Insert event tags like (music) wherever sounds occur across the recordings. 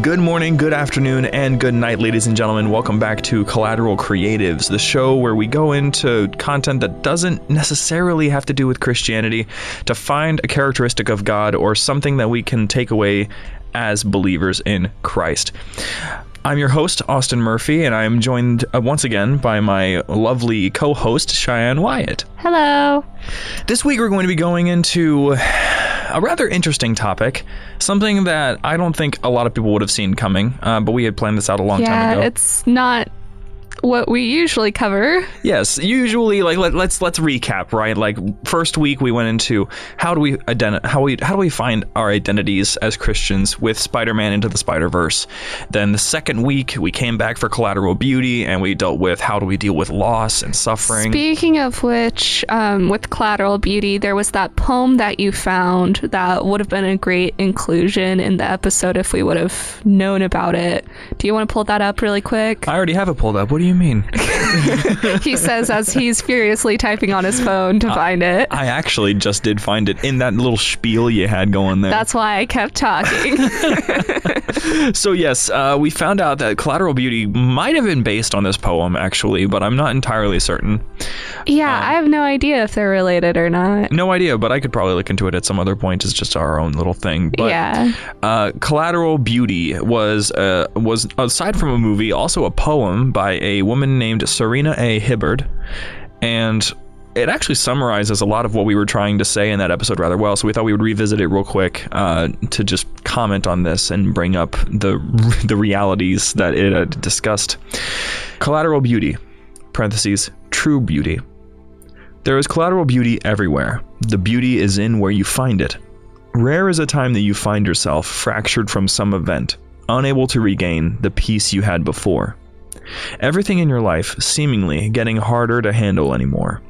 Good morning, good afternoon, and good night, ladies and gentlemen. Welcome back to Collateral Creatives, the show where we go into content that doesn't necessarily have to do with Christianity to find a characteristic of God or something that we can take away as believers in Christ. I'm your host, Austin Murphy, and I am joined uh, once again by my lovely co host, Cheyenne Wyatt. Hello. This week, we're going to be going into a rather interesting topic, something that I don't think a lot of people would have seen coming, uh, but we had planned this out a long time ago. Yeah, ago. it's not what we usually cover. Yes, usually like let, let's let's recap, right? Like first week we went into how do we identi- how we how do we find our identities as Christians with Spider-Man into the Spider-Verse. Then the second week we came back for Collateral Beauty and we dealt with how do we deal with loss and suffering. Speaking of which, um, with Collateral Beauty, there was that poem that you found that would have been a great inclusion in the episode if we would have known about it. Do you want to pull that up really quick? I already have it pulled up. What do you mean? (laughs) he says as he's furiously typing on his phone to find it. I actually just did find it in that little spiel you had going there. That's why I kept talking. (laughs) So yes, uh, we found out that Collateral Beauty might have been based on this poem, actually, but I'm not entirely certain. yeah, Um, I have no idea if they're related or not. No idea, but I could probably look into it at some other point. It's just our own little thing. But yeah. uh, Collateral Beauty was uh, was aside from a movie, also a poem by a woman named Serena A. Hibbard, and it actually summarizes a lot of what we were trying to say in that episode rather well. So we thought we would revisit it real quick uh, to just comment on this and bring up the (laughs) the realities that it had discussed. Collateral Beauty, parentheses, true beauty. There is collateral beauty everywhere. The beauty is in where you find it. Rare is a time that you find yourself fractured from some event, unable to regain the peace you had before. Everything in your life seemingly getting harder to handle anymore.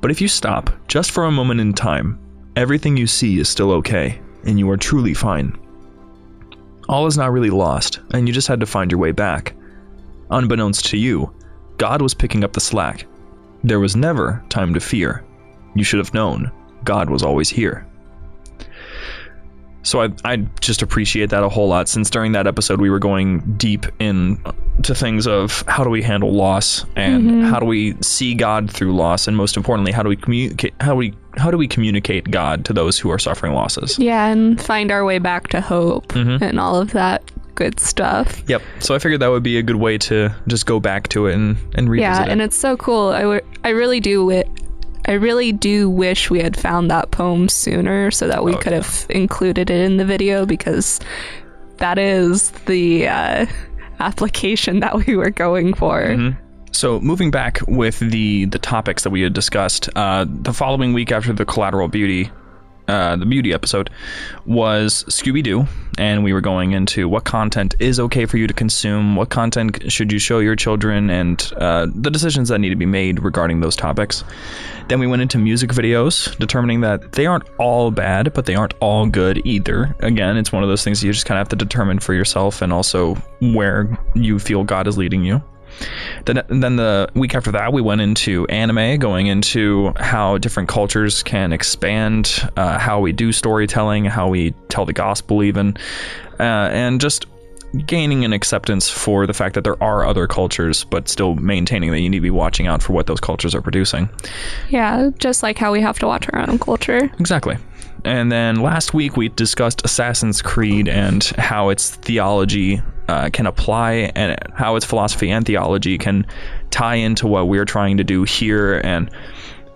But if you stop, just for a moment in time, everything you see is still okay, and you are truly fine. All is not really lost, and you just had to find your way back. Unbeknownst to you, God was picking up the slack. There was never time to fear. You should have known God was always here. So I, I just appreciate that a whole lot since during that episode we were going deep in to things of how do we handle loss and how do we see God through loss and most importantly how do we communicate how we how do we communicate God to those who are suffering losses. Yeah, and find our way back to hope Mm-hmm. and all of that good stuff. Yep. So I figured that would be a good way to just go back to it and and revisit Yeah, it. and it's so cool. I, w- I really do wi- I really do wish we had found that poem sooner so that we Oh, could yeah. have included it in the video because that is the uh, application that we were going for. Mm-hmm. So moving back with the the topics that we had discussed, uh, the following week after the Collateral Beauty, uh, the beauty episode, was Scooby Doo, and we were going into what content is okay for you to consume, what content should you show your children, and uh, the decisions that need to be made regarding those topics. Then we went into music videos, determining that they aren't all bad, but they aren't all good either. Again, it's one of those things you just kind of have to determine for yourself, and also where you feel God is leading you. Then, then the week after that, we went into anime, going into how different cultures can expand, uh, how we do storytelling, how we tell the gospel, even, uh, and just gaining an acceptance for the fact that there are other cultures, but still maintaining that you need to be watching out for what those cultures are producing. Yeah, just like how we have to watch our own culture. Exactly. And then last week we discussed Assassin's Creed and how its theology uh, can apply and how its philosophy and theology can tie into what we're trying to do here and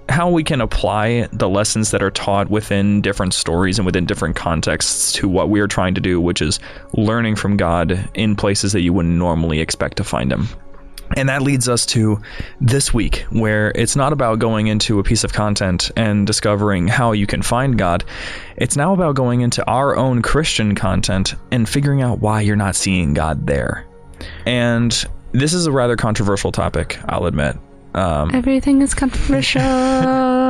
how we can apply the lessons that are taught within different stories and within different contexts to what we're trying to do, which is learning from God in places that you wouldn't normally expect to find Him. And that leads us to this week, where it's not about going into a piece of content and discovering how you can find God. It's now about going into our own Christian content and figuring out why you're not seeing God there. And this is a rather controversial topic, I'll admit. Um, Everything is controversial. (laughs)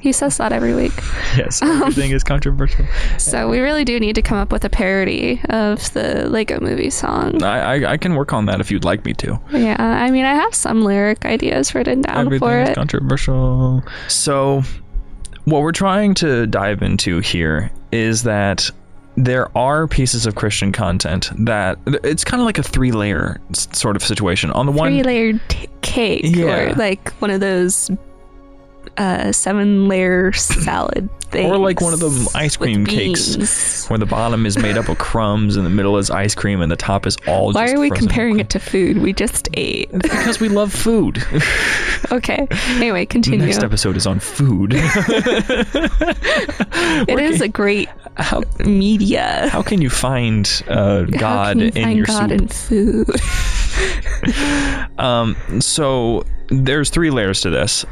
he says that every week. yes, everything is controversial. So we really do need to come up with a parody of the Lego movie song. I, I, I can work on that if you'd like me to. Yeah, I mean, I have some lyric ideas written down Everything for is it. controversial. So, what we're trying to dive into here is that there are pieces of Christian content that it's kind of like a three layer sort of situation. On the one, Three layered t- cake, Yeah. or like one of those uh, seven layer salad things. (laughs) Or like one of them ice cream cakes. where the bottom is made up of crumbs and the middle is ice cream and the top is all Why are we comparing it to food? We just ate. because we love food. (laughs) Okay. Anyway, continue. Next episode is on food. (laughs) It is a great how media. how can you find uh, How God can you in find your God soup? in food? Um, so there's three layers to this.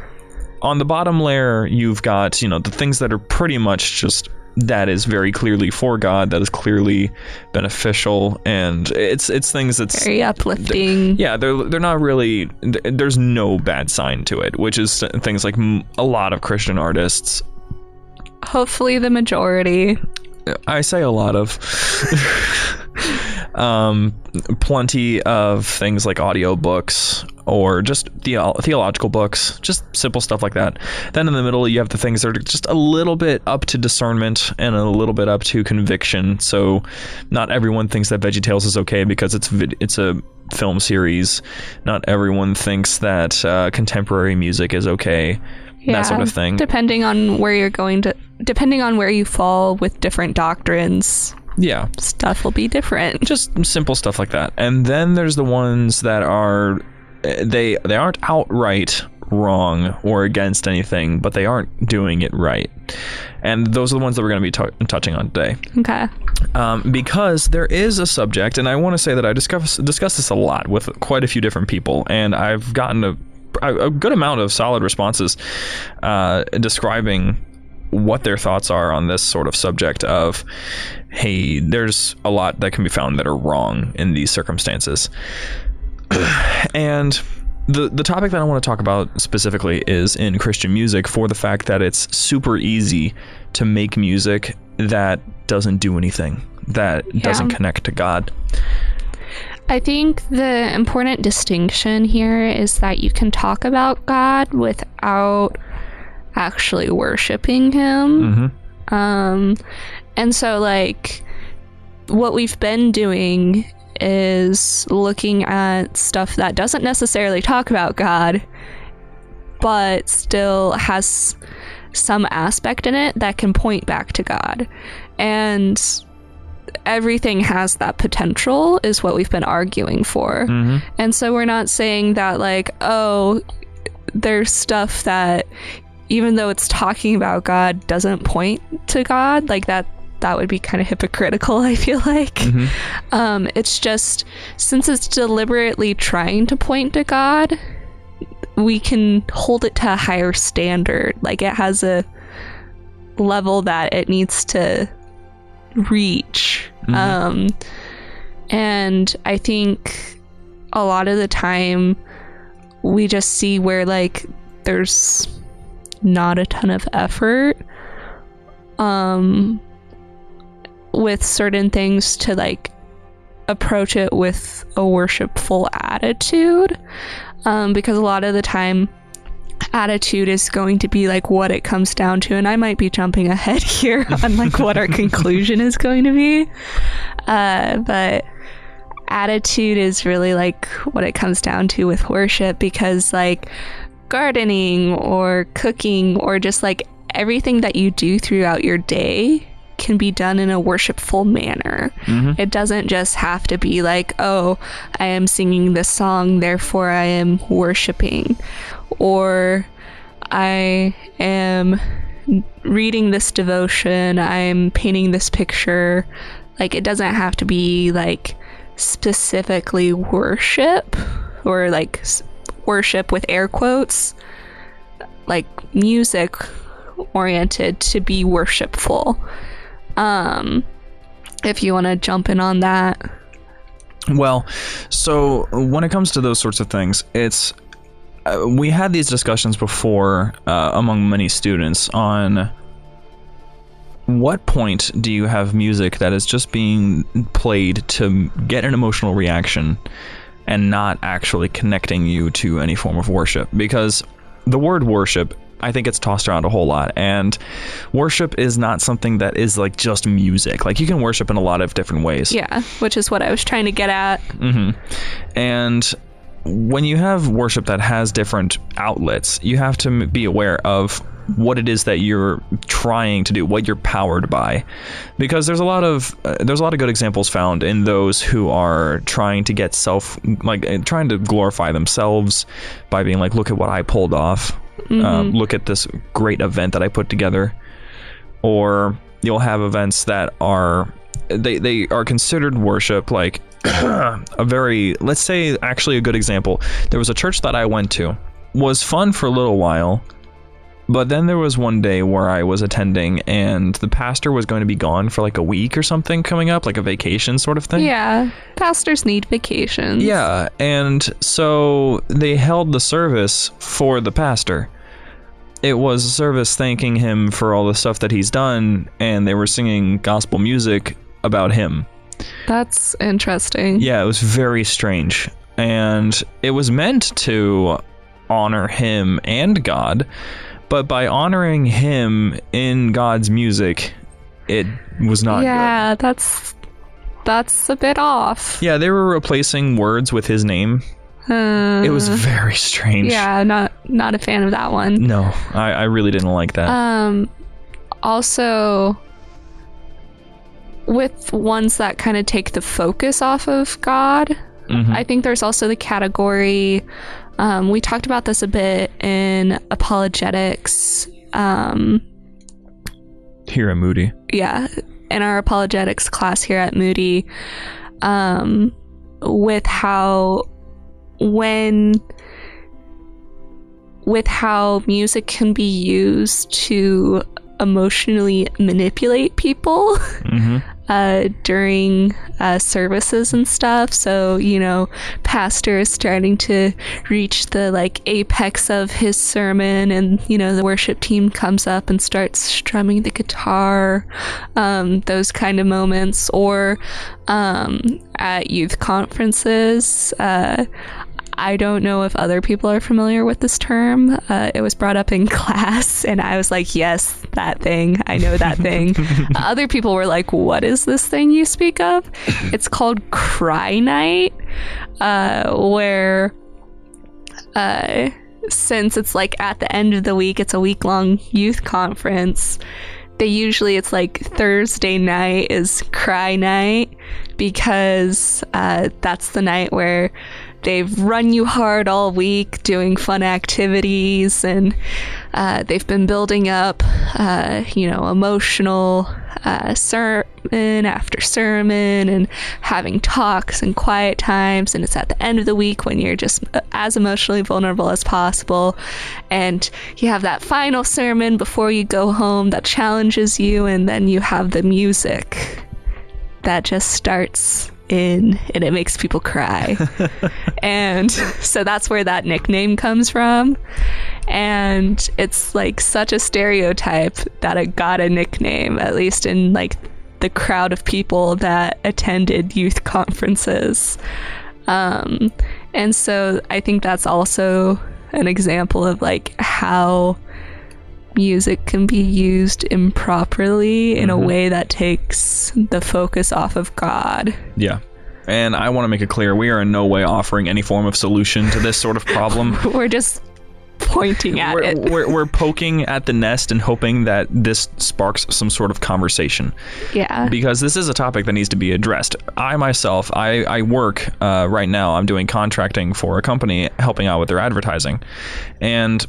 On the bottom layer, you've got you know the things that are pretty much just that is very clearly for God, that is clearly beneficial, and it's it's things that's Very uplifting. yeah they're they're not really there's no bad sign to it, which is things like a lot of Christian artists. Hopefully, the majority. I say a lot of. (laughs) um, plenty of things like audiobooks or just theo- theological books, just simple stuff like that. Then in the middle, you have the things that are just a little bit up to discernment and a little bit up to conviction. So, not everyone thinks that VeggieTales is okay because it's vid- it's a film series. Not everyone thinks that uh, contemporary music is okay. Yeah, that sort of thing. Depending on where you're going to, depending on where you fall with different doctrines, yeah. stuff will be different. just simple stuff like that. And then there's the ones that are they they aren't outright wrong or against anything, but they aren't doing it right. And those are the ones that we're going to be tou- touching on today. Okay. Um, because there is a subject, and I want to say that I discuss discuss this a lot with quite a few different people, and I've gotten a a good amount of solid responses uh, describing what their thoughts are on this sort of subject of hey there's a lot that can be found that are wrong in these circumstances (clears throat) and the the topic that I want to talk about specifically is in Christian music for the fact that it's super easy to make music that doesn't do anything that doesn't connect to God. I think the important distinction here is that you can talk about God without actually worshiping Him. Mhm. Um, and so, like, what we've been doing is looking at stuff that doesn't necessarily talk about God, but still has some aspect in it that can point back to God. And everything has that potential, is what we've been arguing for. Mhm. And so we're not saying that, like, oh, there's stuff that, even though it's talking about God, doesn't point to God. Like, that. That would be kind of hypocritical, (laughs) I feel like. Mhm. Um, it's just since it's deliberately trying to point to God, we can hold it to a higher standard. Like it has a level that it needs to reach. Mhm. Um, and I think a lot of the time we just see where like there's not a ton of effort um with certain things to like approach it with a worshipful attitude um, because a lot of the time attitude is going to be like what it comes down to and i might be jumping ahead (laughs) here on like what our conclusion is going to be. Uh, but attitude is really like what it comes down to with worship because like gardening or cooking or just like everything that you do throughout your day can be done in a worshipful manner. Mhm. It doesn't just have to be like, oh, I am singing this song, therefore I am worshiping. Or I am reading this devotion, I'm painting this picture. Like, it doesn't have to be like specifically worship or like s- worship with air quotes, like music oriented to be worshipful. Um, if you want to jump in on that. Well, so when it comes to those sorts of things, it's uh, we had these discussions before uh, among many students on what point do you have music that is just being played to get an emotional reaction and not actually connecting you to any form of worship because the word worship I think it's tossed around a whole lot. And worship is not something that is like just music. Like you can worship in a lot of different ways. Yeah, which is what I was trying to get at. And when you have worship that has different outlets, you have to be aware of what it is that you're trying to do, what you're powered by, because there's a lot of uh, there's a lot of good examples found in those who are trying to get self like uh, trying to glorify themselves by being like, look at what I pulled off, um, look at this great event that I put together, or you'll have events that are they they are considered worship like (clears throat) a very let's say actually a good example. There was a church that i went to was fun for a little while but then there was one day where i was attending and the pastor was going to be gone for like a week or something coming up like a vacation sort of thing Yeah, pastors need vacations. yeah and so they held the service for the pastor it was a service thanking him for all the stuff that he's done and they were singing gospel music about him That's interesting. yeah, it was very strange. And it was meant to honor him and God, but by honoring him in God's music, it was not good. yeah, that's that's a bit off. Yeah, they were replacing words with his name. Uh, It was very strange. yeah, not not a fan of that one. No, I, I really didn't like that. Um, also, with ones that kind of take the focus off of God, Mhm. I think there's also the category. Um, we talked about this a bit in apologetics. Um, Here at Moody. yeah, in our apologetics class here at Moody, um, with how when with how music can be used to emotionally manipulate people hmm (laughs) uh, during uh, services and stuff. So, you know, pastor is starting to reach the like apex of his sermon, and you know, the worship team comes up and starts strumming the guitar, um, those kind of moments, or um, at youth conferences. Uh, I don't know if other people are familiar with this term. Uh, it was brought up in (laughs) class, and I was like, yes, that thing. I know that thing. (laughs) other people were like, what is this thing you speak of? It's called Cry Night, uh, where. Uh, since it's like at the end of the week, it's a week long youth conference. They usually it's like Thursday night is cry night because uh, that's the night where they've run you hard all week doing fun activities and uh, they've been building up, uh, you know, emotional uh, sermon after sermon and having talks and quiet times. And it's at the end of the week when you're just uh, as emotionally vulnerable as possible. And you have that final sermon before you go home that challenges you. And then you have the music that just starts in and it makes people cry. (laughs) and so that's where that nickname comes from. And it's like such a stereotype that it got a nickname, at least in like the crowd of people that attended youth conferences. Um, and so I think that's also an example of like how music can be used improperly in a way that takes the focus off of God. Yeah. And I want to make it clear we are in no way offering any form of solution to this sort of problem. (laughs) We're just pointing at we're, it. we're, we're poking at the nest and hoping that this sparks some sort of conversation yeah. because this is a topic that needs to be addressed. I myself, I, I work uh, right now, I'm doing contracting for a company helping out with their advertising. And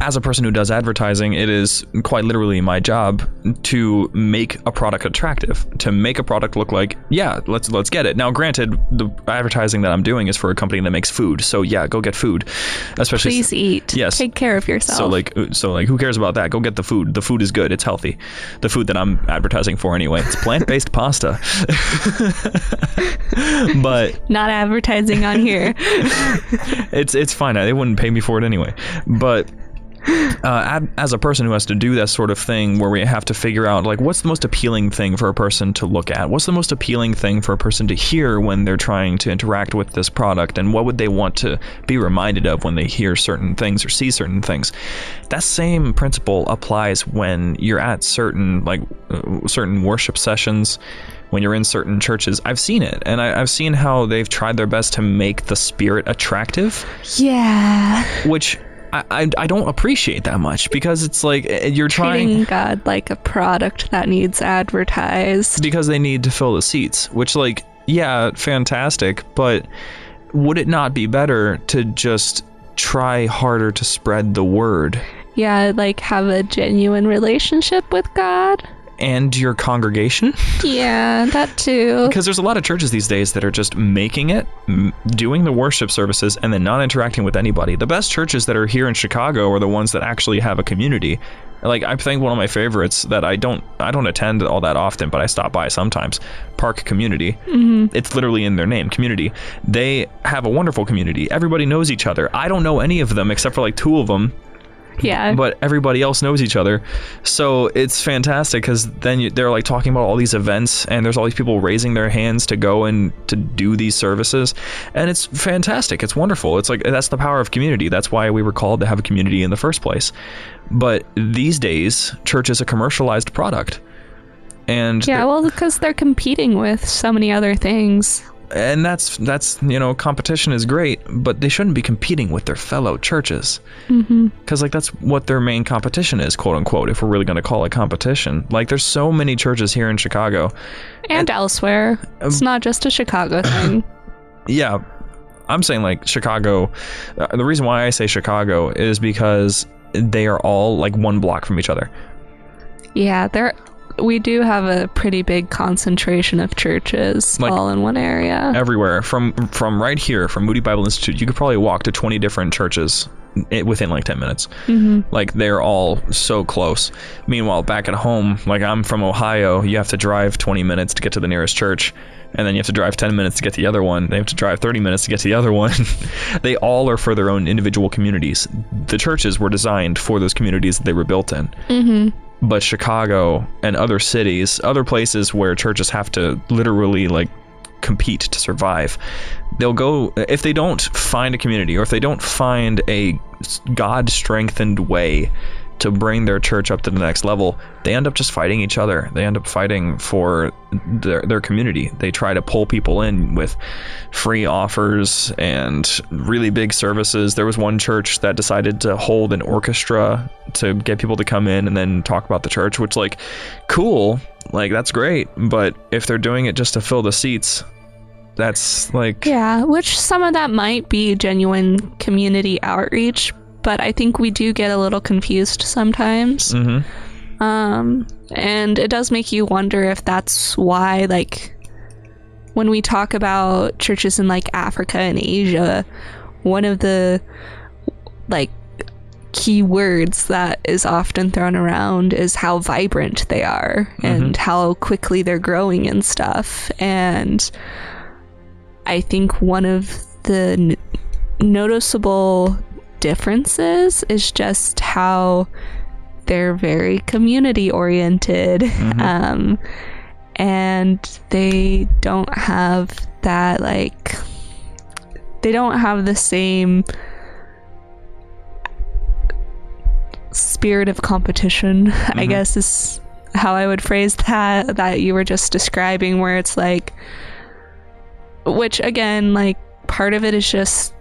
as a person who does advertising, it is quite literally my job to make a product attractive, to make a product look like, yeah, let's let's get it. Now, granted, the advertising that I'm doing is for a company that makes food, so yeah, go get food. Especially Please eat. Yes. Take care of yourself. so like so like who cares about that? Go get the food. The food is good. It's healthy. The food that I'm advertising for anyway. It's plant-based (laughs) pasta. (laughs) but Not advertising on here. (laughs) it's it's fine. They wouldn't pay me for it anyway. But (laughs) uh, as a person who has to do that sort of thing where we have to figure out like what's the most appealing thing for a person to look at? What's the most appealing thing for a person to hear when they're trying to interact with this product? And what would they want to be reminded of when they hear certain things or see certain things? That same principle applies when you're at certain like uh, certain worship sessions when you're in certain churches. I've seen it and I, i've seen how they've tried their best to make the spirit attractive. Yeah. which I, I, I don't appreciate that much because it's like eh, you're trying Treating God like a product that needs advertised. because they need to fill the seats which like yeah fantastic but would it not be better to just try harder to spread the word Yeah, like have a genuine relationship with God. And your congregation? Yeah, that too. because there's a lot of churches these days that are just making it m- doing the worship services and then not interacting with anybody. The best churches that are here in chicago are the ones that actually have a community. Like i think one of my favorites that i don't i don't attend all that often but i stop by sometimes park community. Mm-hmm. It's literally in their name community. They have a wonderful community. Everybody knows each other. I don't know any of them except for like two of them Yeah. but everybody else knows each other. So it's fantastic because then you, they're like talking about all these events, and there's all these people raising their hands to go and to do these services, and it's fantastic. It's wonderful. It's like that's the power of community. That's why we were called to have a community in the first place. But these days, church is a commercialized product, and yeah, well, because they're competing with so many other things. And that's that's you know competition is great, but they shouldn't be competing with their fellow churches because like that's what their main competition is, quote unquote. If we're really going to call it competition, like there's so many churches here in Chicago. And elsewhere. It's not just a Chicago (coughs) thing. Yeah, I'm saying like Chicago. Uh, the reason why I say Chicago is because they are all like one block from each other. Yeah, there we do have a pretty big concentration of churches Like- all in one area. everywhere from from right here from Moody Bible Institute. You could probably walk to 20 different churches within like 10 minutes. Mm-hmm. Like they're all so close. Meanwhile, back at home, like I'm from Ohio, you have to drive 20 minutes to get to the nearest church. And then you have to drive 10 minutes to get to the other one. They have to drive 30 minutes to get to the other one. (laughs) they all are for their own individual communities. The churches were designed for those communities that they were built in. Mm-hmm. But Chicago and other cities, other places where churches have to literally like compete to survive. They'll go if they don't find a community or if they don't find a God strengthened way to bring their church up to the next level, they end up just fighting each other. They end up fighting for their their community. They try to pull people in with free offers and really big services. There was one church that decided to hold an orchestra to get people to come in and then talk about the church, which like cool, like that's great, but if they're doing it just to fill the seats, that's like Yeah, which some of that might be genuine community outreach, but I think we do get a little confused sometimes. Mhm. Um, and it does make you wonder if that's why, like, when we talk about churches in like Africa and Asia, one of the like key words that is often thrown around is how vibrant they are and how quickly they're growing and stuff. And I think one of the n- noticeable differences. Is just how they're very community oriented. Um, and they don't have that like they don't have the same spirit of competition i guess is how i would phrase that that you were just describing where it's like which again like part of it is just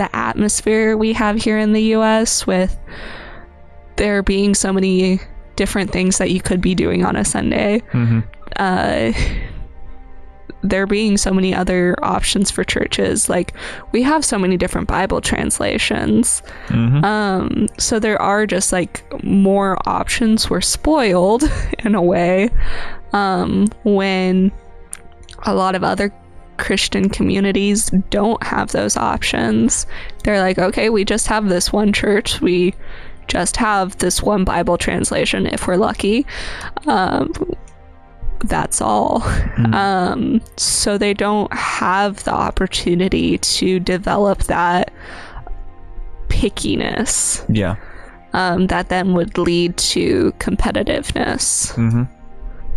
the atmosphere we have here in the US with there being so many different things that you could be doing on a Sunday. Mhm. Uh there being so many other options for churches like we have so many different bible translations Mhm. um so there are just like more options we're spoiled (laughs) in a way um when a lot of other Christian communities don't have those options. They're like, okay, we just have this one church. We just have this one Bible translation if we're lucky. Um, that's all. Um, so they don't have the opportunity to develop that pickiness. Yeah. um, that then would lead to competitiveness. Mm-hmm.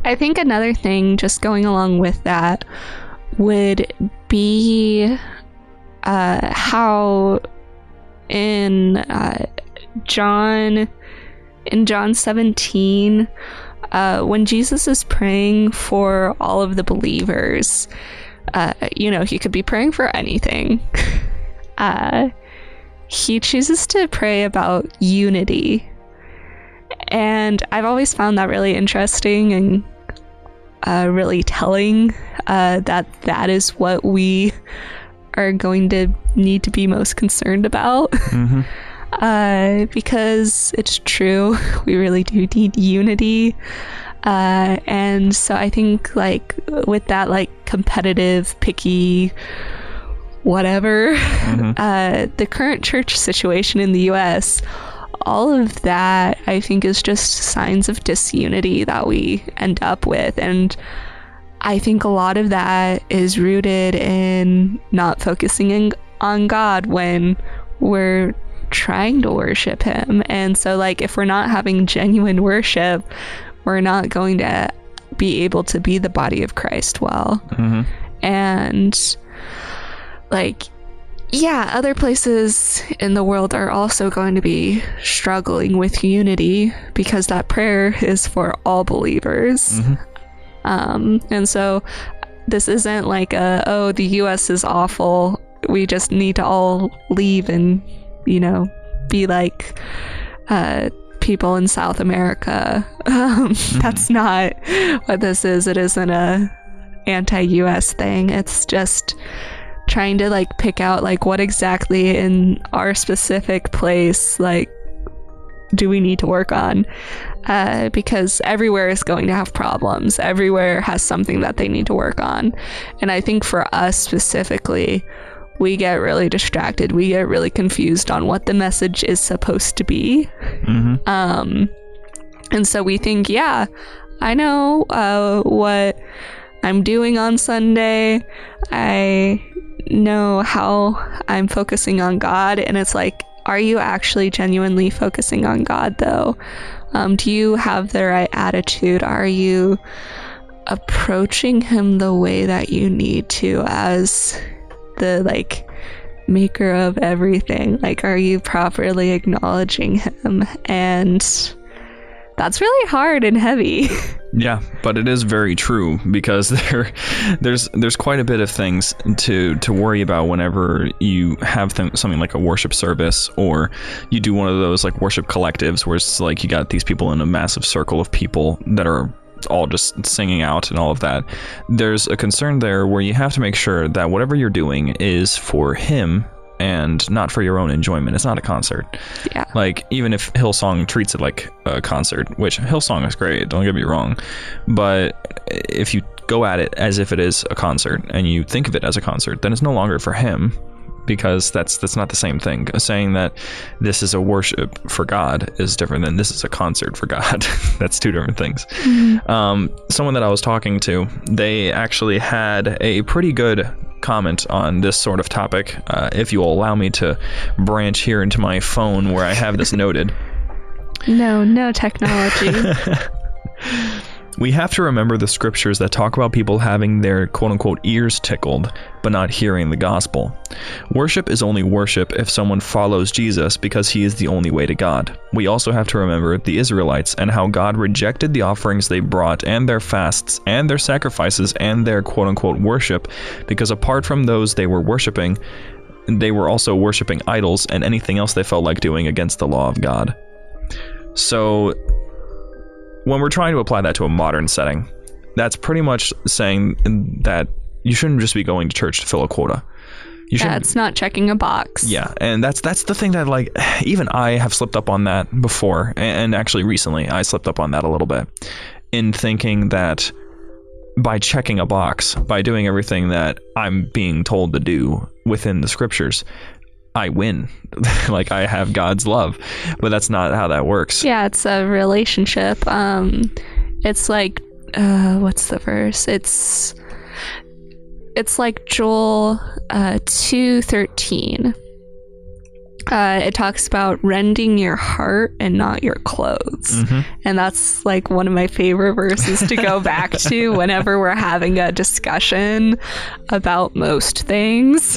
I think another thing, just going along with that, would be uh, how in uh, John in John 17 uh, when Jesus is praying for all of the believers, uh, you know, he could be praying for anything. (laughs) uh, he chooses to pray about unity. And I've always found that really interesting and uh, really telling uh, that that is what we are going to need to be most concerned about. Mm-hmm. (laughs) Uh, because it's true, (laughs) we really do need unity. Uh, and so I think, like, with that, like, competitive, picky, whatever, Mm-hmm. (laughs) uh, the current church situation in the US, all of that I think is just signs of disunity that we end up with. And I think a lot of that is rooted in not focusing in, on God when we're trying to worship Him. And so, like, if we're not having genuine worship, we're not going to be able to be the body of Christ well. Mm-hmm. And, like, yeah, other places in the world are also going to be struggling with unity because that prayer is for all believers. Mhm. Um, and so this isn't like a, oh, the US is awful. We just need to all leave and, you know, be like uh, people in South America. (laughs) Um, That's not what this is. It isn't a anti-US thing. It's just trying to like pick out like what exactly in our specific place like do we need to work on? Uh, because everywhere is going to have problems. Everywhere has something that they need to work on. And i think for us specifically we get really distracted. We get really confused on what the message is supposed to be. Mm-hmm. um, and so we think, yeah, I know uh, what I'm doing on Sunday. I know how I'm focusing on God. And it's like, are you actually genuinely focusing on God, though? Um, do you have the right attitude? Are you approaching Him the way that you need to as the like maker of everything? Like, are you properly acknowledging Him? And that's really hard and heavy. Yeah, but it is very true because (laughs) there, there's there's quite a bit of things to to worry about whenever you have th- something like a worship service or you do one of those like worship collectives where it's like you got these people in a massive circle of people that are all just singing out and all of that. There's a concern there where you have to make sure that whatever you're doing is for him and not for your own enjoyment. It's not a concert. yeah. Like even if Hillsong treats it like a concert, which Hillsong is great, don't get me wrong, but if you go at it as if it is a concert and you think of it as a concert, then it's no longer for him because that's that's not the same thing. Saying that this is a worship for God is different than this is a concert for God. (laughs) that's two different things. Um, someone that I was talking to, they actually had a pretty good comment on this sort of topic. Uh, if you will allow me to branch here into my phone where I have this (laughs) noted. No, no technology. (laughs) We have to remember the scriptures that talk about people having their quote unquote ears tickled, but not hearing the gospel. Worship is only worship if someone follows Jesus because he is the only way to God. We also have to remember the Israelites and how God rejected the offerings they brought and their fasts and their sacrifices and their quote unquote worship because apart from those they were worshiping, they were also worshiping idols and anything else they felt like doing against the law of God. So when we're trying to apply that to a modern setting, that's pretty much saying that you shouldn't just be going to church to fill a quota. You yeah, it's not checking a box. yeah, and that's that's the thing that like (sighs) even I have slipped up on that before, and actually recently I slipped up on that a little bit in thinking that by checking a box, by doing everything that I'm being told to do within the scriptures, I win. (laughs) like I have God's love, but that's not how that works. Yeah, it's a relationship. Um, it's like, uh, what's the verse? It's, it's like Joel, uh, two thirteen. Uh, it talks about rending your heart and not your clothes. And that's like one of my favorite verses to go (laughs) back to whenever we're having a discussion about most things.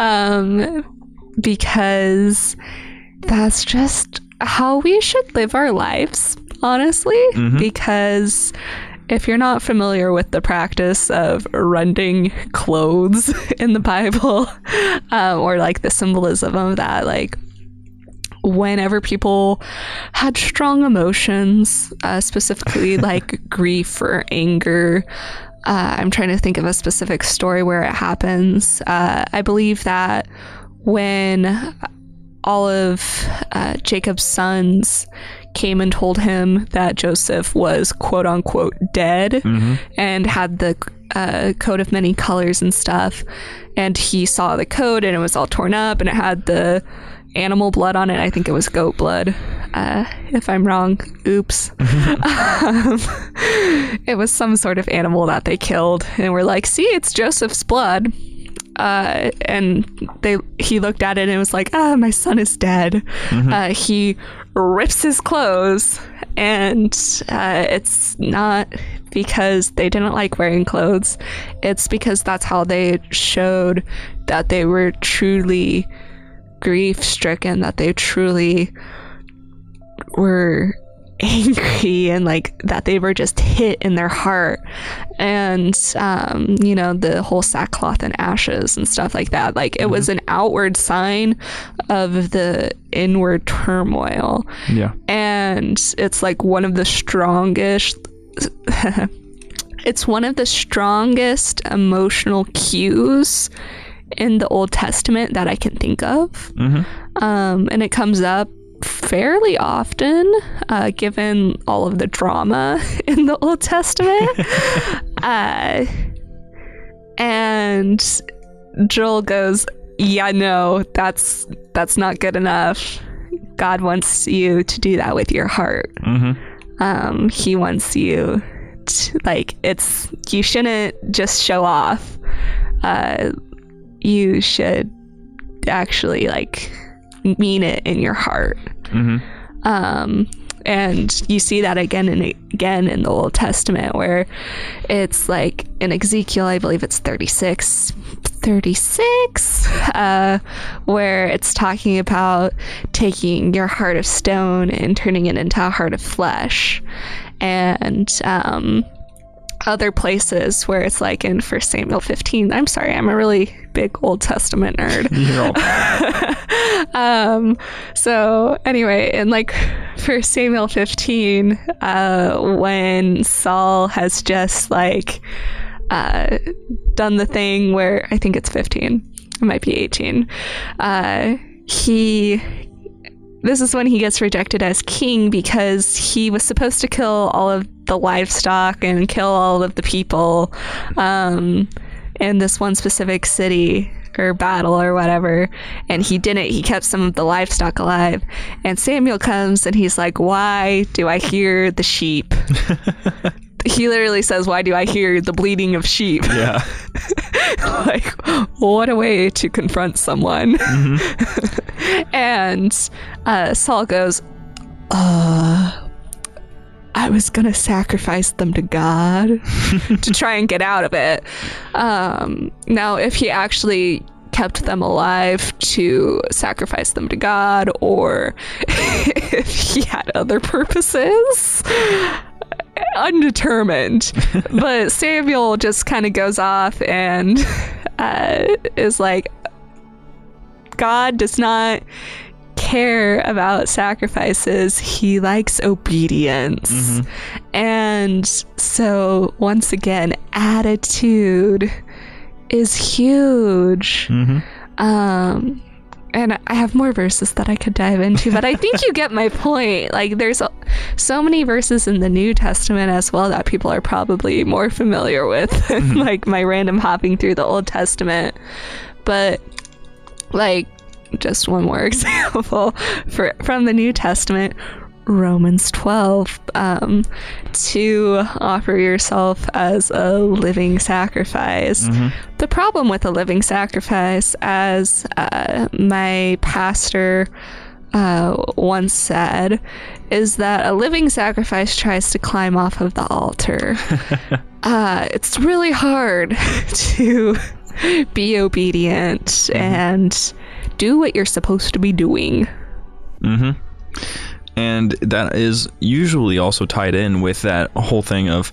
Um, because that's just how we should live our lives, honestly. Because if you're not familiar with the practice of rending clothes (laughs) in the Bible, uh, (laughs) or like the symbolism of that, like whenever people had strong emotions, uh, specifically (laughs) like grief or anger, uh, I'm trying to think of a specific story where it happens. Uh, I believe that when all of uh, Jacob's sons came and told him that Joseph was quote unquote dead and had the uh, coat of many colors and stuff. And he saw the coat and it was all torn up and it had the animal blood on it. I think it was goat blood. Uh, if I'm wrong, oops. (laughs) um, (laughs) it was some sort of animal that they killed. And we're like, see, it's Joseph's blood uh, and they he looked at it and was like, "Ah, my son is dead." Uh, he rips his clothes, and uh, it's not because they didn't like wearing clothes. It's because that's how they showed that they were truly grief stricken, that they truly were angry (laughs) and like that they were just hit in their heart. And um you know the whole sackcloth and ashes and stuff like that. Like it was an outward sign of the inward turmoil. Yeah. and it's like one of the strongest (laughs) it's one of the strongest emotional cues in the old testament that i can think of. Um, and it comes up fairly often uh, given all of the drama (laughs) in the old testament. (laughs) Uh, and joel goes yeah no that's that's not good enough. God wants you to do that with your heart. Um, he wants you to, like it's you shouldn't just show off. Uh, you should actually like mean it in your heart um, and you see that again and again in the Old Testament, where it's like in Ezekiel, I believe it's 36, 36, uh, where it's talking about taking your heart of stone and turning it into a heart of flesh. And um, other places where it's like in First Samuel 15. I'm sorry, I'm a really big Old Testament nerd. (laughs) (laughs) Um so anyway in like first samuel 15 uh when saul has just like uh done the thing where i think it's 15 it might be 18 uh he this is when he gets rejected as king because he was supposed to kill all of the livestock and kill all of the people um, in this one specific city or battle or whatever. And he didn't. He kept some of the livestock alive. And Samuel comes and he's like, Why do I hear the sheep? (laughs) he literally says, Why do I hear the bleating of sheep? yeah. (laughs) like what a way to confront someone (laughs) and uh, saul goes uh i was gonna sacrifice them to god (laughs) to try and get out of it um now if he actually kept them alive to sacrifice them to god or if he had other purposes undetermined. (laughs) but Samuel just kind of goes off and uh, is like, God does not care about sacrifices, he likes obedience. And so, once again, attitude is huge. Um, and I have more verses that I could dive into, but I think you get my point. Like, there's so many verses in the New Testament as well that people are probably more familiar with (laughs) than mm-hmm. like my random hopping through the Old Testament. But, like, just one more (laughs) example for from the New Testament. Romans 12 um, to offer yourself as a living sacrifice. The problem with a living sacrifice, as uh, my pastor uh, once said, is that a living sacrifice tries to climb off of the altar. (laughs) uh, it's really hard (laughs) to be obedient and do what you're supposed to be doing. And that is usually also tied in with that whole thing of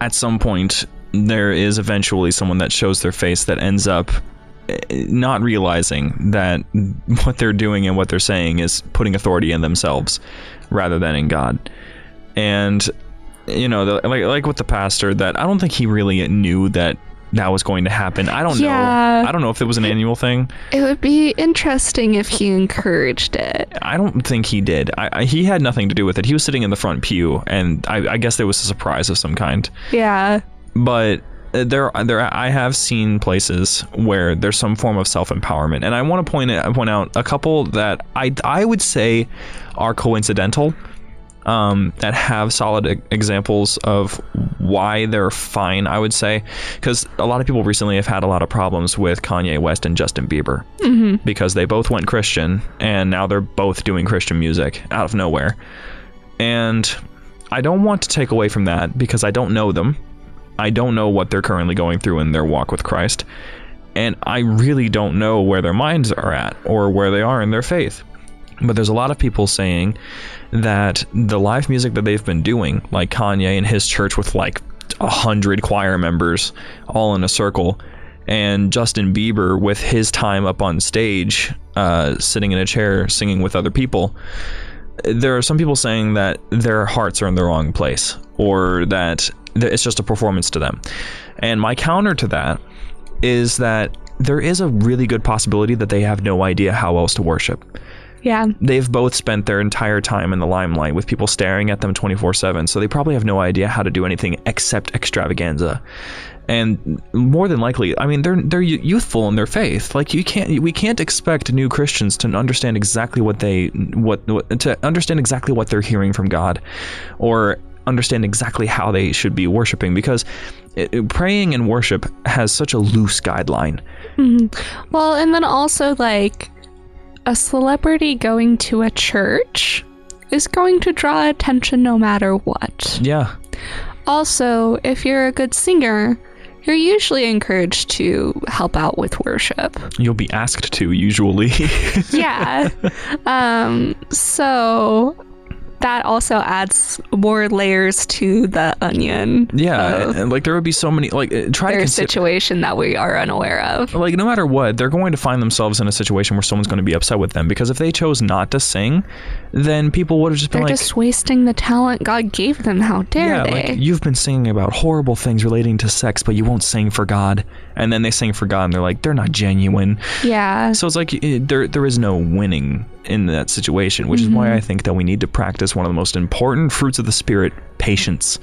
at some point there is eventually someone that shows their face that ends up eh, not realizing that (laughs) what they're doing and what they're saying is putting authority in themselves rather than in God. And you know, the, like like with the pastor that I don't think he really knew that that was going to happen. I don't Yeah. know. I don't know if it was an annual thing. It would be interesting if he encouraged it. I don't think he did. I, I, he had nothing to do with it. He was sitting in the front pew, and I, I guess there was a surprise of some kind. Yeah. But uh, there, there, I have seen places where there's some form of self empowerment, and I want to point it, point out a couple that I, I would say are coincidental. Um, that have solid e- examples of why they're fine, I would say, because a lot of people recently have had a lot of problems with Kanye West and Justin Bieber because they both went Christian and now they're both doing Christian music out of nowhere. And I don't want to take away from that because I don't know them. I don't know what they're currently going through in their walk with Christ. And I really don't know where their minds are at or where they are in their faith. But there's a lot of people saying that the live music that they've been doing, like Kanye and his church with like a hundred choir members all in a circle, and Justin Bieber with his time up on stage, uh, sitting in a chair singing with other people, there are some people saying that their hearts are in the wrong place or that it's just a performance to them. And my counter to that is that there is a really good possibility that they have no idea how else to worship. Yeah. They've both spent their entire time in the limelight with people staring at them 24 7, so they probably have no idea how to do anything except extravaganza. And more than likely, I mean, they're they're youthful in their faith. Like you can't, we can't expect new Christians to understand exactly what they what, what to understand exactly what they're hearing from God, or understand exactly how they should be worshiping because it, praying and worship has such a loose guideline. Mm-hmm. Well, and then also, like, a celebrity going to a church is going to draw attention no matter what. Yeah, Also, if you're a good singer, you're usually encouraged to help out with worship. you'll be asked to usually. (laughs) Yeah. um, so that also adds more layers to the onion. yeah, of and, like there would be so many like uh, try to their consider. situation that we are unaware of. like no matter what they're going to find themselves in a situation where someone's going to be upset with them because if they chose not to sing then people would have just been like. They're like just wasting the talent God gave them. How dare yeah they? like you've been singing about horrible things relating to sex but you won't sing for god and then they sing for god and they're like they're not genuine yeah. so it's like it, there there is no winning in that situation which is why mm-hmm. i think that we need to practice one of the most important fruits of the spirit patience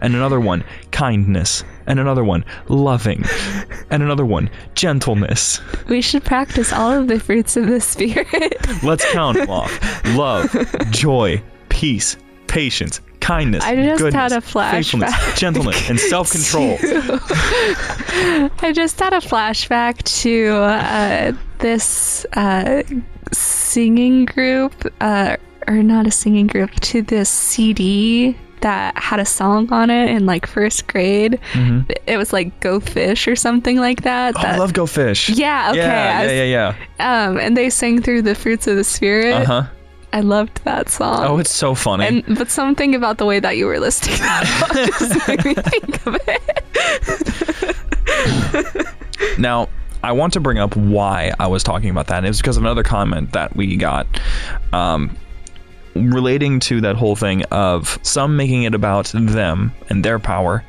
and another one kindness and another one loving (laughs) and another one gentleness We should practice all of the fruits of the Spirit. Let's count them off. (laughs) Love, joy, peace, patience, kindness, I just goodness, had a flashback gentleness, and (laughs) self-control. I just had a flashback to uh, this uh, singing group, uh, or not a singing group, to this CD that had a song on it in like first grade. It was like Go Fish or something like that. Mm-hmm. Oh, I love Go Fish. Yeah, okay. Yeah, was- yeah, yeah, yeah. Um, and they sang through the fruits of the spirit. Uh huh. I loved that song. Oh, it's so funny. and but something about the way that you were listing that (laughs) just made me think of it. (laughs) Now, I want to bring up why I was talking about that. And it was because of another comment that we got um, relating to that whole thing of some making it about them and their power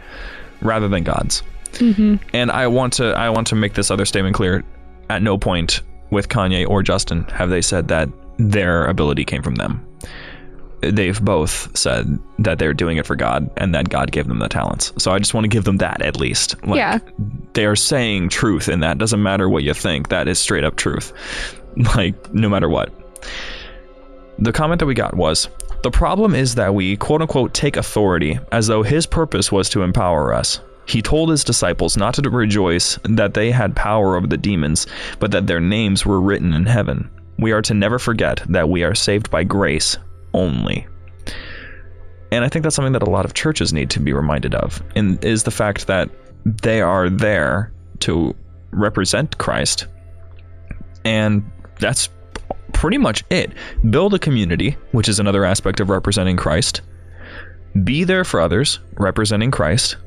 rather than God's. And I want to I want to make this other statement clear. At no point with Kanye or Justin have they said that their ability came from them. They've both said that they're doing it for God and that God gave them the talents. So I just want to give them that at least. Like, Yeah. they are saying truth and that doesn't matter what you think that is straight up truth (laughs) like no matter what the comment that we got was The problem is that we quote unquote take authority as though his purpose was to empower us. He told his disciples not to rejoice that they had power over the demons, but that their names were written in heaven. We are to never forget that we are saved by grace only. And I think that's something that a lot of churches need to be reminded of, and is the fact that they are there to represent Christ. And that's pretty much it. Build a community, which is another aspect of representing Christ. Be there for others, representing Christ.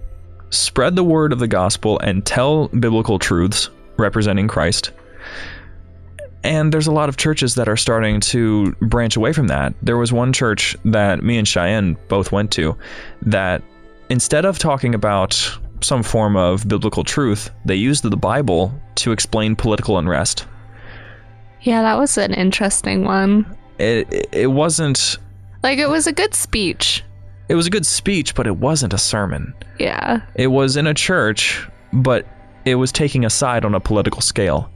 Spread the word of the gospel and tell biblical truths, representing Christ. And there's a lot of churches that are starting to branch away from that. There was one church that me and Cheyenne both went to that instead of talking about some form of biblical truth, they used the Bible to explain political unrest. Yeah, that was an interesting one. It it wasn't Like it was a good speech. it was a good speech, but it wasn't a sermon. Yeah. It was in a church, but it was taking a side on a political scale.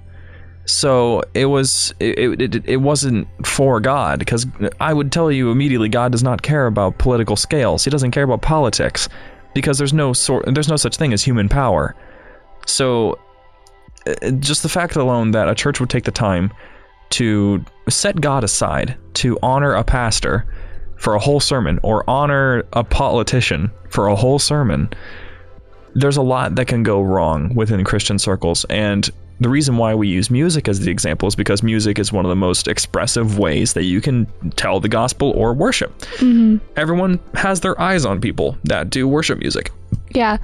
So it was it, it, it wasn't for God because I would tell you immediately God does not care about political scales. He doesn't care about politics because there's no sort there's no such thing as human power. So uh, just the fact alone that a church would take the time to set God aside to honor a pastor for a whole sermon or honor a politician for a whole sermon there's a lot that can go wrong within Christian circles. And the reason why we use music as the example is because music is one of the most expressive ways that you can tell the gospel or worship. Everyone has their eyes on people that do worship music. Yeah.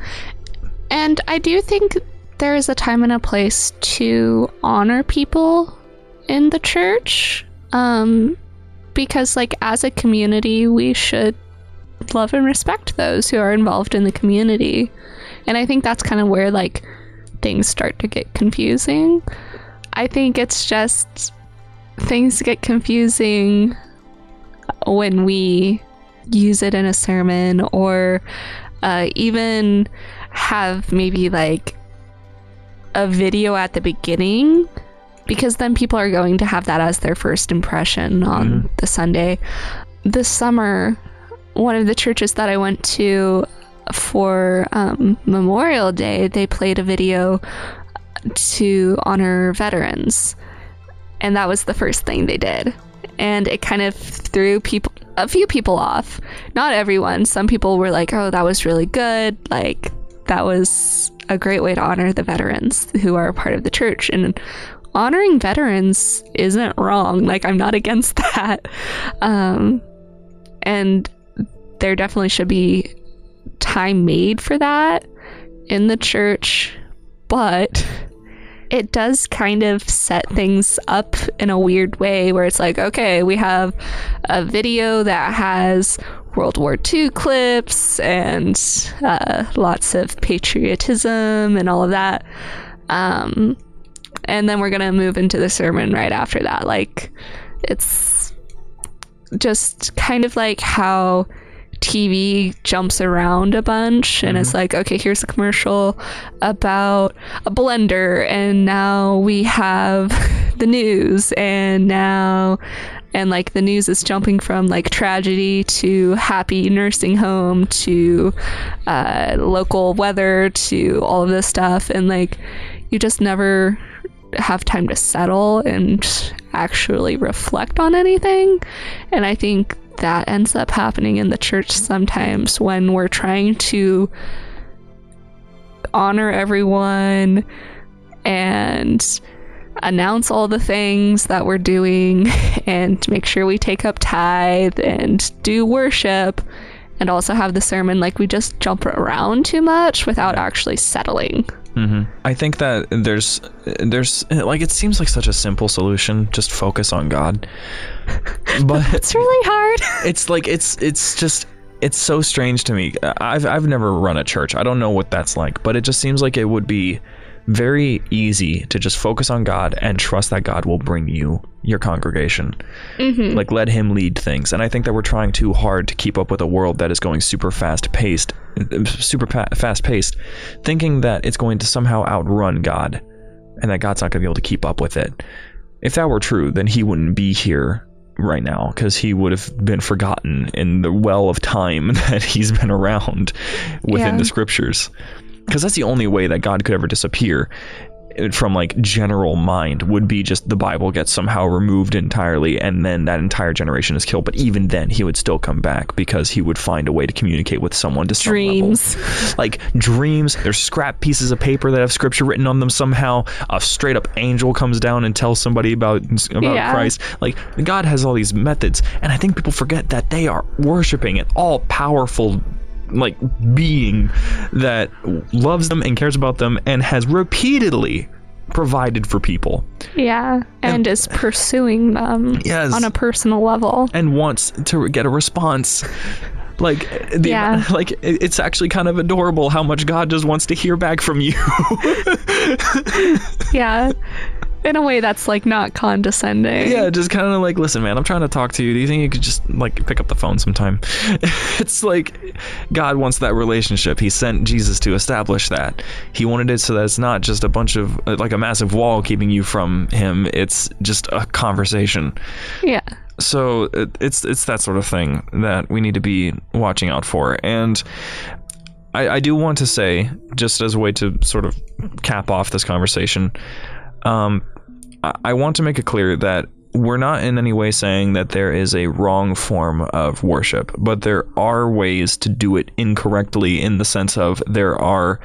And I do think there is a time and a place to honor people in the church. Um because like as a community, we should love and respect those who are involved in the community. And I think that's kind of where like things start to get confusing. I think it's just things get confusing when we use it in a sermon or uh, even have maybe like a video at the beginning because then people are going to have that as their first impression on the Sunday. This summer, one of the churches that I went to for um, Memorial Day, they played a video to honor veterans. And that was the first thing they did. And it kind of threw people, a few people off. Not everyone. Some people were like, oh, that was really good. Like, that was a great way to honor the veterans who are a part of the church. And honoring veterans isn't wrong. Like, I'm not (laughs) against that. Um, and there definitely should be time made for that in the church, but it does kind of set things up in a weird way where it's like, okay, we have a video that has World War II clips and uh, lots of patriotism and all of that. Um, and then we're going to move into the sermon right after that. Like, it's just kind of like how TV jumps around a bunch and it's like, okay, here's a commercial about a blender, and now we have (laughs) the news, and now, and like the news is jumping from like tragedy to happy nursing home to uh, local weather to all of this stuff, and like you just never have time to settle and actually reflect on anything. And I think that ends up happening in the church sometimes when we're trying to honor everyone and announce all the things that we're doing (laughs) and make sure we take up tithe and do worship and also have the sermon. Like we just jump around too much without actually settling Mm-hmm. I think that there's there's like it seems like such a simple solution, just focus on God. (laughs) But it's really hard (laughs) it's like it's it's just it's so strange to me. I've I've never run a church. I don't know what that's like, but it just seems like it would be very easy to just focus on God and trust that God will bring you your congregation. Mm-hmm. Like let him lead things. And I think that we're trying too hard to keep up with a world that is going super fast paced, super pa- fast paced, thinking that it's going to somehow outrun God and that God's not going to be able to keep up with it. If that were true, then he wouldn't be here right now because he would have been forgotten in the well of time (laughs) that he's been around within Yeah. the scriptures. Because that's the only way that God could ever disappear uh, from like general mind would be just the Bible gets somehow removed entirely and then that entire generation is killed. But even then, he would still come back because he would find a way to communicate with someone to some level Dreams. like dreams. There's scrap pieces of paper that have scripture written on them somehow. A straight up angel comes down and tells somebody about about Yeah. Christ. Like God has all these methods, and I think people forget that they are worshiping an all powerful like being that loves them and cares about them and has repeatedly provided for people Yeah. And is pursuing them Yes. on a personal level. and wants to get a response. Like the Yeah. (laughs) like it's actually kind of adorable how much God just wants to hear back from you. (laughs) Yeah. In a way that's like not condescending. Yeah, just kind of like, listen, man, I'm trying to talk to you. Do you think you could just like pick up the phone sometime? (laughs) it's like God wants that relationship. He sent Jesus to establish that. He wanted it so that it's not just a bunch of like a massive wall keeping you from Him. It's just a conversation. Yeah. So it, it's it's that sort of thing that we need to be watching out for. And I, I do want to say, just as a way to sort of cap off this conversation, um, I, want to make it clear that we're not in any way saying that there is a wrong form of worship, but there are ways to do it incorrectly in the sense of there are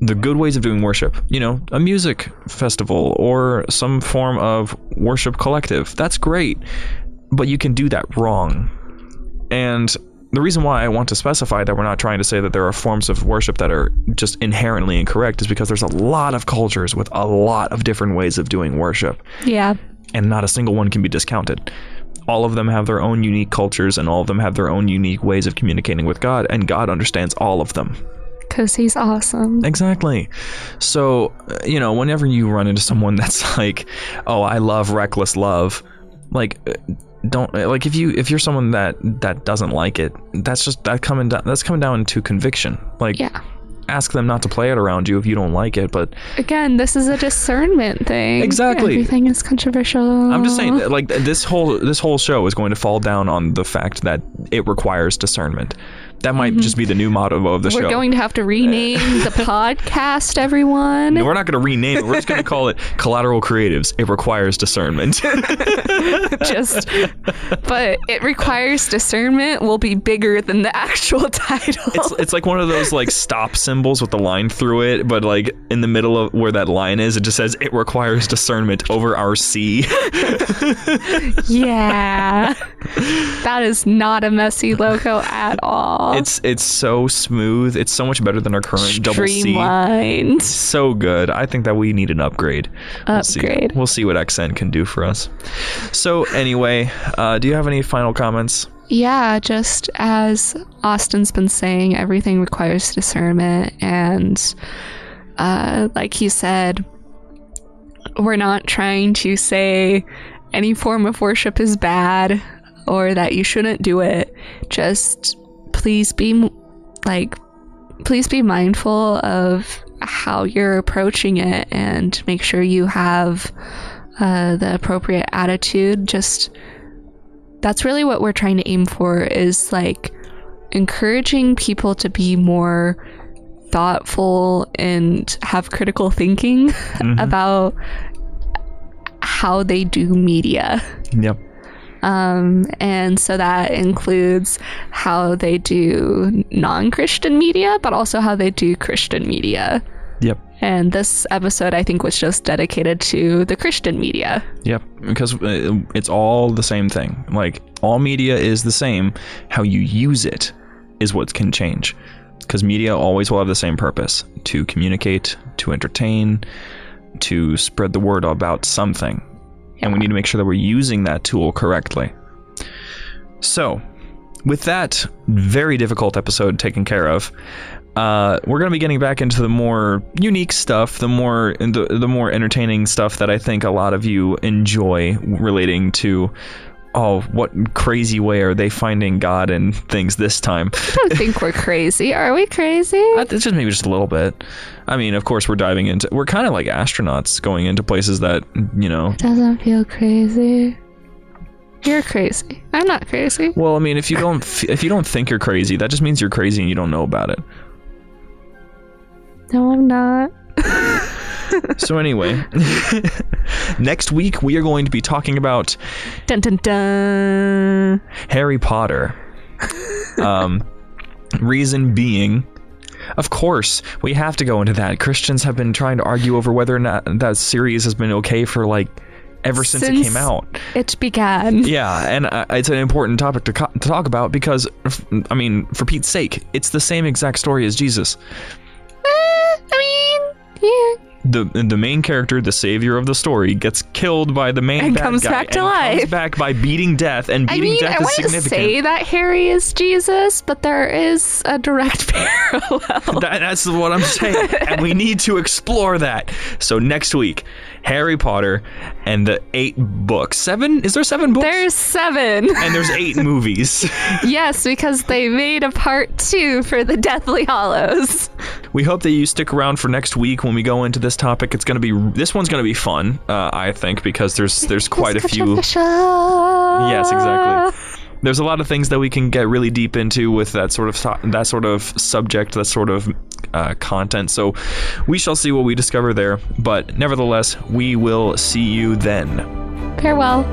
the good ways of doing worship. You know, a music festival or some form of worship collective. That's great, but you can do that wrong. And the reason why I want to specify that we're not trying to say that there are forms of worship that are just inherently incorrect is because there's a lot of cultures with a lot of different ways of doing worship, Yeah. and not a single one can be discounted. All of them have their own unique cultures, and all of them have their own unique ways of communicating with God, and God understands all of them. Because he's awesome. Exactly. So, uh, you know, whenever you run into someone (laughs) that's like, "Oh, I love reckless love," like uh, don't like if you if you're someone that that doesn't like it, that's just that coming down that's coming down to conviction. Like Yeah. ask them not to play it around you if you don't like it, but Again, this is a discernment thing. Exactly. Everything is controversial. I'm just saying like this whole this whole show is going to fall down on the fact that it requires discernment. That might just be the new motto of the show. We're going to have to rename (laughs) the podcast, everyone. No, we're not going to rename it. We're just going to call it Collateral Creatives. It requires discernment. (laughs) just but it requires discernment will be bigger than the actual (laughs) title it's it's like one of those like stop symbols with the line through it, but like in the middle of where that line is, it just says it requires discernment over our C. yeah that is not a messy logo at all it's it's so smooth. It's so much better than our current double C. So good. I think that we need an upgrade. We'll see. Upgrade. We'll see what XN can do for us. So anyway, uh, do you have any final comments? yeah just as austin's been saying everything requires discernment and uh like he said we're not trying to say any form of worship is bad or that you shouldn't do it just please be like please be mindful of how you're approaching it and make sure you have uh, the appropriate attitude. Just that's really what we're trying to aim for is like encouraging people to be more thoughtful and have critical thinking (laughs) about how they do media. Yep. Um, and so that includes how they do non-christian media but also how they do christian media Yep. and this episode i think was just dedicated to the christian media Yep, because uh, it's all the same thing. Like all media is the same. How you use it is what can change. Because media always will have the same purpose: to communicate, to entertain, to spread the word about something. And we need to make sure that we're using that tool correctly. So, with that very difficult episode taken care of, uh, we're going to be getting back into the more unique stuff, the more the, the more entertaining stuff that I think a lot of you enjoy relating to. Oh, what crazy way are they finding God and things this time? i don't think we're crazy are we crazy It's just maybe just a little bit. I mean, of course, we're diving into. We're kind of like astronauts going into places that you know. doesn't feel crazy You're crazy. I'm not crazy. Well, I mean, if you don't if you don't think you're crazy, that just means you're crazy and you don't know about it. No, I'm not. (laughs) So anyway, (laughs) next week we are going to be talking about Dun dun dun. Harry Potter. Um, reason being, of course, we have to go into that. Christians have been trying to argue over whether or not that series has been okay for like ever since, it came out. It began. Yeah, and uh, it's an important topic to, co- to talk about because, f- I mean, for Pete's sake, it's the same exact story as Jesus. Eh, I mean, yeah. The the main character, the savior of the story, gets killed by the main And bad comes guy back to and Comes back by beating death, and I beating mean, death I is significant. say that Harry is Jesus, but there is a direct (laughs) parallel. That- that's what I'm saying, and we need to explore that. So next week, Harry Potter and the eight books. Seven? Is there seven books? There's seven. (laughs) and there's eight movies. (laughs) yes, because they made a part two for the Deathly Hallows. (laughs) We hope that you stick around for next week when we go into this topic. It's gonna be this one's gonna be fun, uh, I think, because there's there's quite a few. Yes, exactly. There's a lot of things that we can get really deep into with that sort of that sort of subject, that sort of uh, content. So we shall see what we discover there. But nevertheless, we will see you then. Farewell.